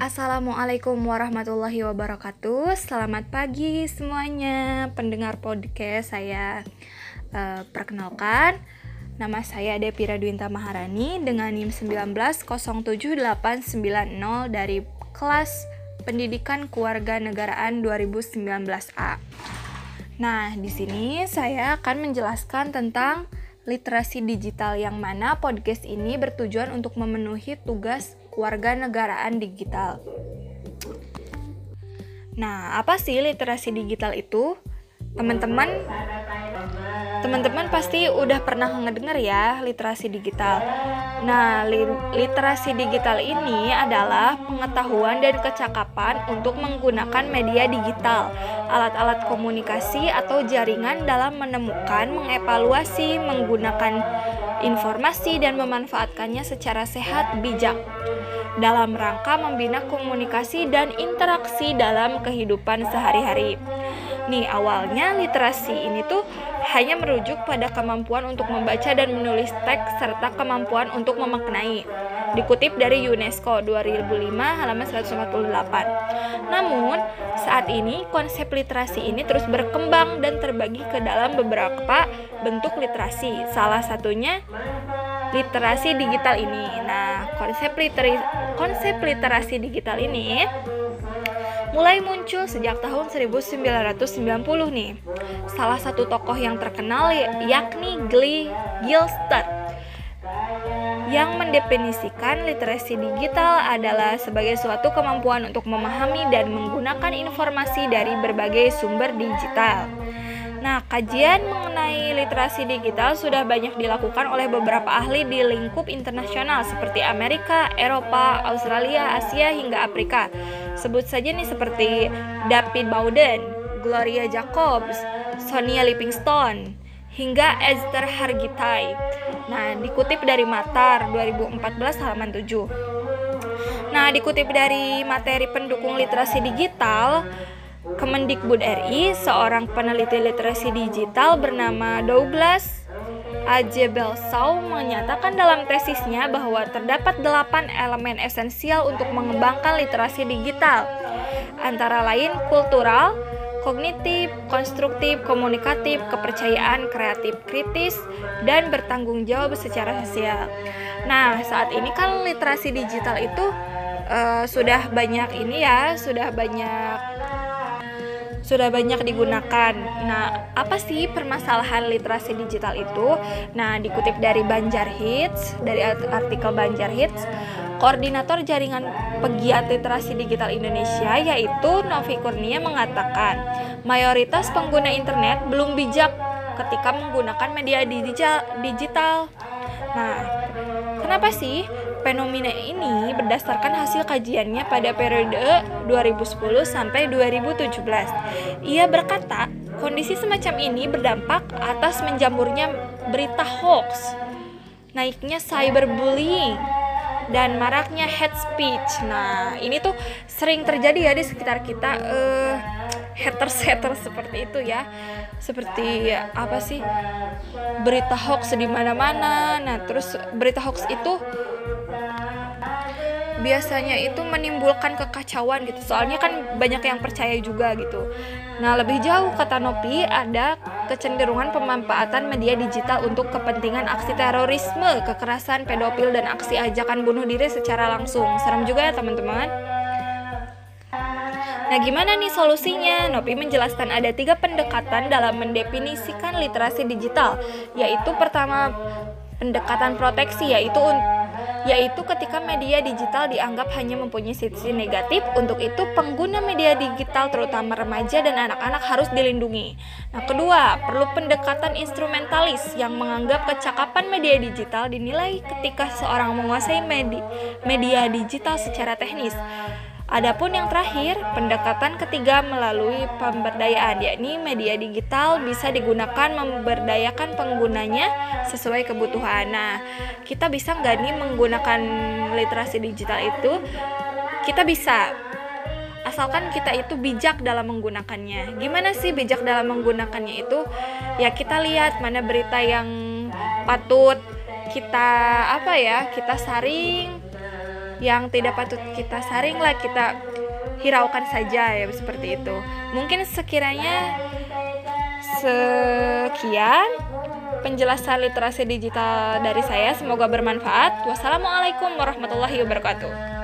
Assalamualaikum warahmatullahi wabarakatuh. Selamat pagi semuanya pendengar podcast saya. Uh, perkenalkan, nama saya Depira Dwinta Maharani dengan NIM 1907890 dari kelas Pendidikan Keluarga Negaraan 2019A. Nah, di sini saya akan menjelaskan tentang literasi digital yang mana podcast ini bertujuan untuk memenuhi tugas warga negaraan digital. Nah, apa sih literasi digital itu? Teman-teman Teman-teman pasti udah pernah ngedenger ya literasi digital. Nah, li literasi digital ini adalah pengetahuan dan kecakapan untuk menggunakan media digital, alat-alat komunikasi atau jaringan dalam menemukan, mengevaluasi, menggunakan informasi dan memanfaatkannya secara sehat bijak dalam rangka membina komunikasi dan interaksi dalam kehidupan sehari-hari. Nih, awalnya literasi ini tuh hanya merujuk pada kemampuan untuk membaca dan menulis teks serta kemampuan untuk memaknai. Dikutip dari UNESCO 2005 halaman 148. Namun, saat ini konsep literasi ini terus berkembang dan terbagi ke dalam beberapa bentuk literasi. Salah satunya literasi digital ini. Nah, konsep literasi konsep literasi digital ini mulai muncul sejak tahun 1990 nih. Salah satu tokoh yang terkenal yakni Glee Gilster yang mendefinisikan literasi digital adalah sebagai suatu kemampuan untuk memahami dan menggunakan informasi dari berbagai sumber digital. Nah, kajian mengenai literasi digital sudah banyak dilakukan oleh beberapa ahli di lingkup internasional seperti Amerika, Eropa, Australia, Asia, hingga Afrika. Sebut saja nih seperti David Bowden, Gloria Jacobs, Sonia Livingstone, hingga Esther Hargitai. Nah, dikutip dari Matar 2014 halaman 7. Nah, dikutip dari materi pendukung literasi digital, Kemendikbud RI, seorang peneliti literasi digital bernama Douglas Ajebelsau menyatakan dalam tesisnya bahwa terdapat delapan elemen esensial untuk mengembangkan literasi digital, antara lain kultural, kognitif, konstruktif, komunikatif, kepercayaan, kreatif, kritis, dan bertanggung jawab secara sosial. Nah, saat ini kan literasi digital itu uh, sudah banyak ini ya, sudah banyak sudah banyak digunakan. Nah, apa sih permasalahan literasi digital itu? Nah, dikutip dari Banjar Hits, dari artikel Banjar Hits, koordinator jaringan pegiat literasi digital Indonesia yaitu Novi Kurnia mengatakan, mayoritas pengguna internet belum bijak ketika menggunakan media digital. Nah, kenapa sih Fenomena ini berdasarkan hasil kajiannya pada periode 2010 sampai 2017. Ia berkata, kondisi semacam ini berdampak atas menjamurnya berita hoax, naiknya cyberbullying, dan maraknya hate speech. Nah, ini tuh sering terjadi ya di sekitar kita uh, haters-haters seperti itu ya. Seperti apa sih? Berita hoax di mana-mana. Nah, terus berita hoax itu biasanya itu menimbulkan kekacauan gitu. Soalnya kan banyak yang percaya juga gitu. Nah lebih jauh kata Nopi ada kecenderungan pemanfaatan media digital untuk kepentingan aksi terorisme kekerasan pedofil dan aksi ajakan bunuh diri secara langsung. Serem juga ya teman-teman. Nah, gimana nih solusinya? Nopi menjelaskan ada tiga pendekatan dalam mendefinisikan literasi digital, yaitu pertama pendekatan proteksi, yaitu yaitu ketika media digital dianggap hanya mempunyai sisi negatif, untuk itu pengguna media digital terutama remaja dan anak-anak harus dilindungi. Nah, kedua, perlu pendekatan instrumentalis yang menganggap kecakapan media digital dinilai ketika seorang menguasai media, media digital secara teknis. Adapun yang terakhir, pendekatan ketiga melalui pemberdayaan, yakni media digital bisa digunakan memberdayakan penggunanya sesuai kebutuhan. Nah, kita bisa nggak nih menggunakan literasi digital itu? Kita bisa, asalkan kita itu bijak dalam menggunakannya. Gimana sih bijak dalam menggunakannya itu? Ya kita lihat mana berita yang patut kita apa ya kita saring yang tidak patut kita saring lah kita hiraukan saja ya seperti itu. Mungkin sekiranya sekian penjelasan literasi digital dari saya. Semoga bermanfaat. Wassalamualaikum warahmatullahi wabarakatuh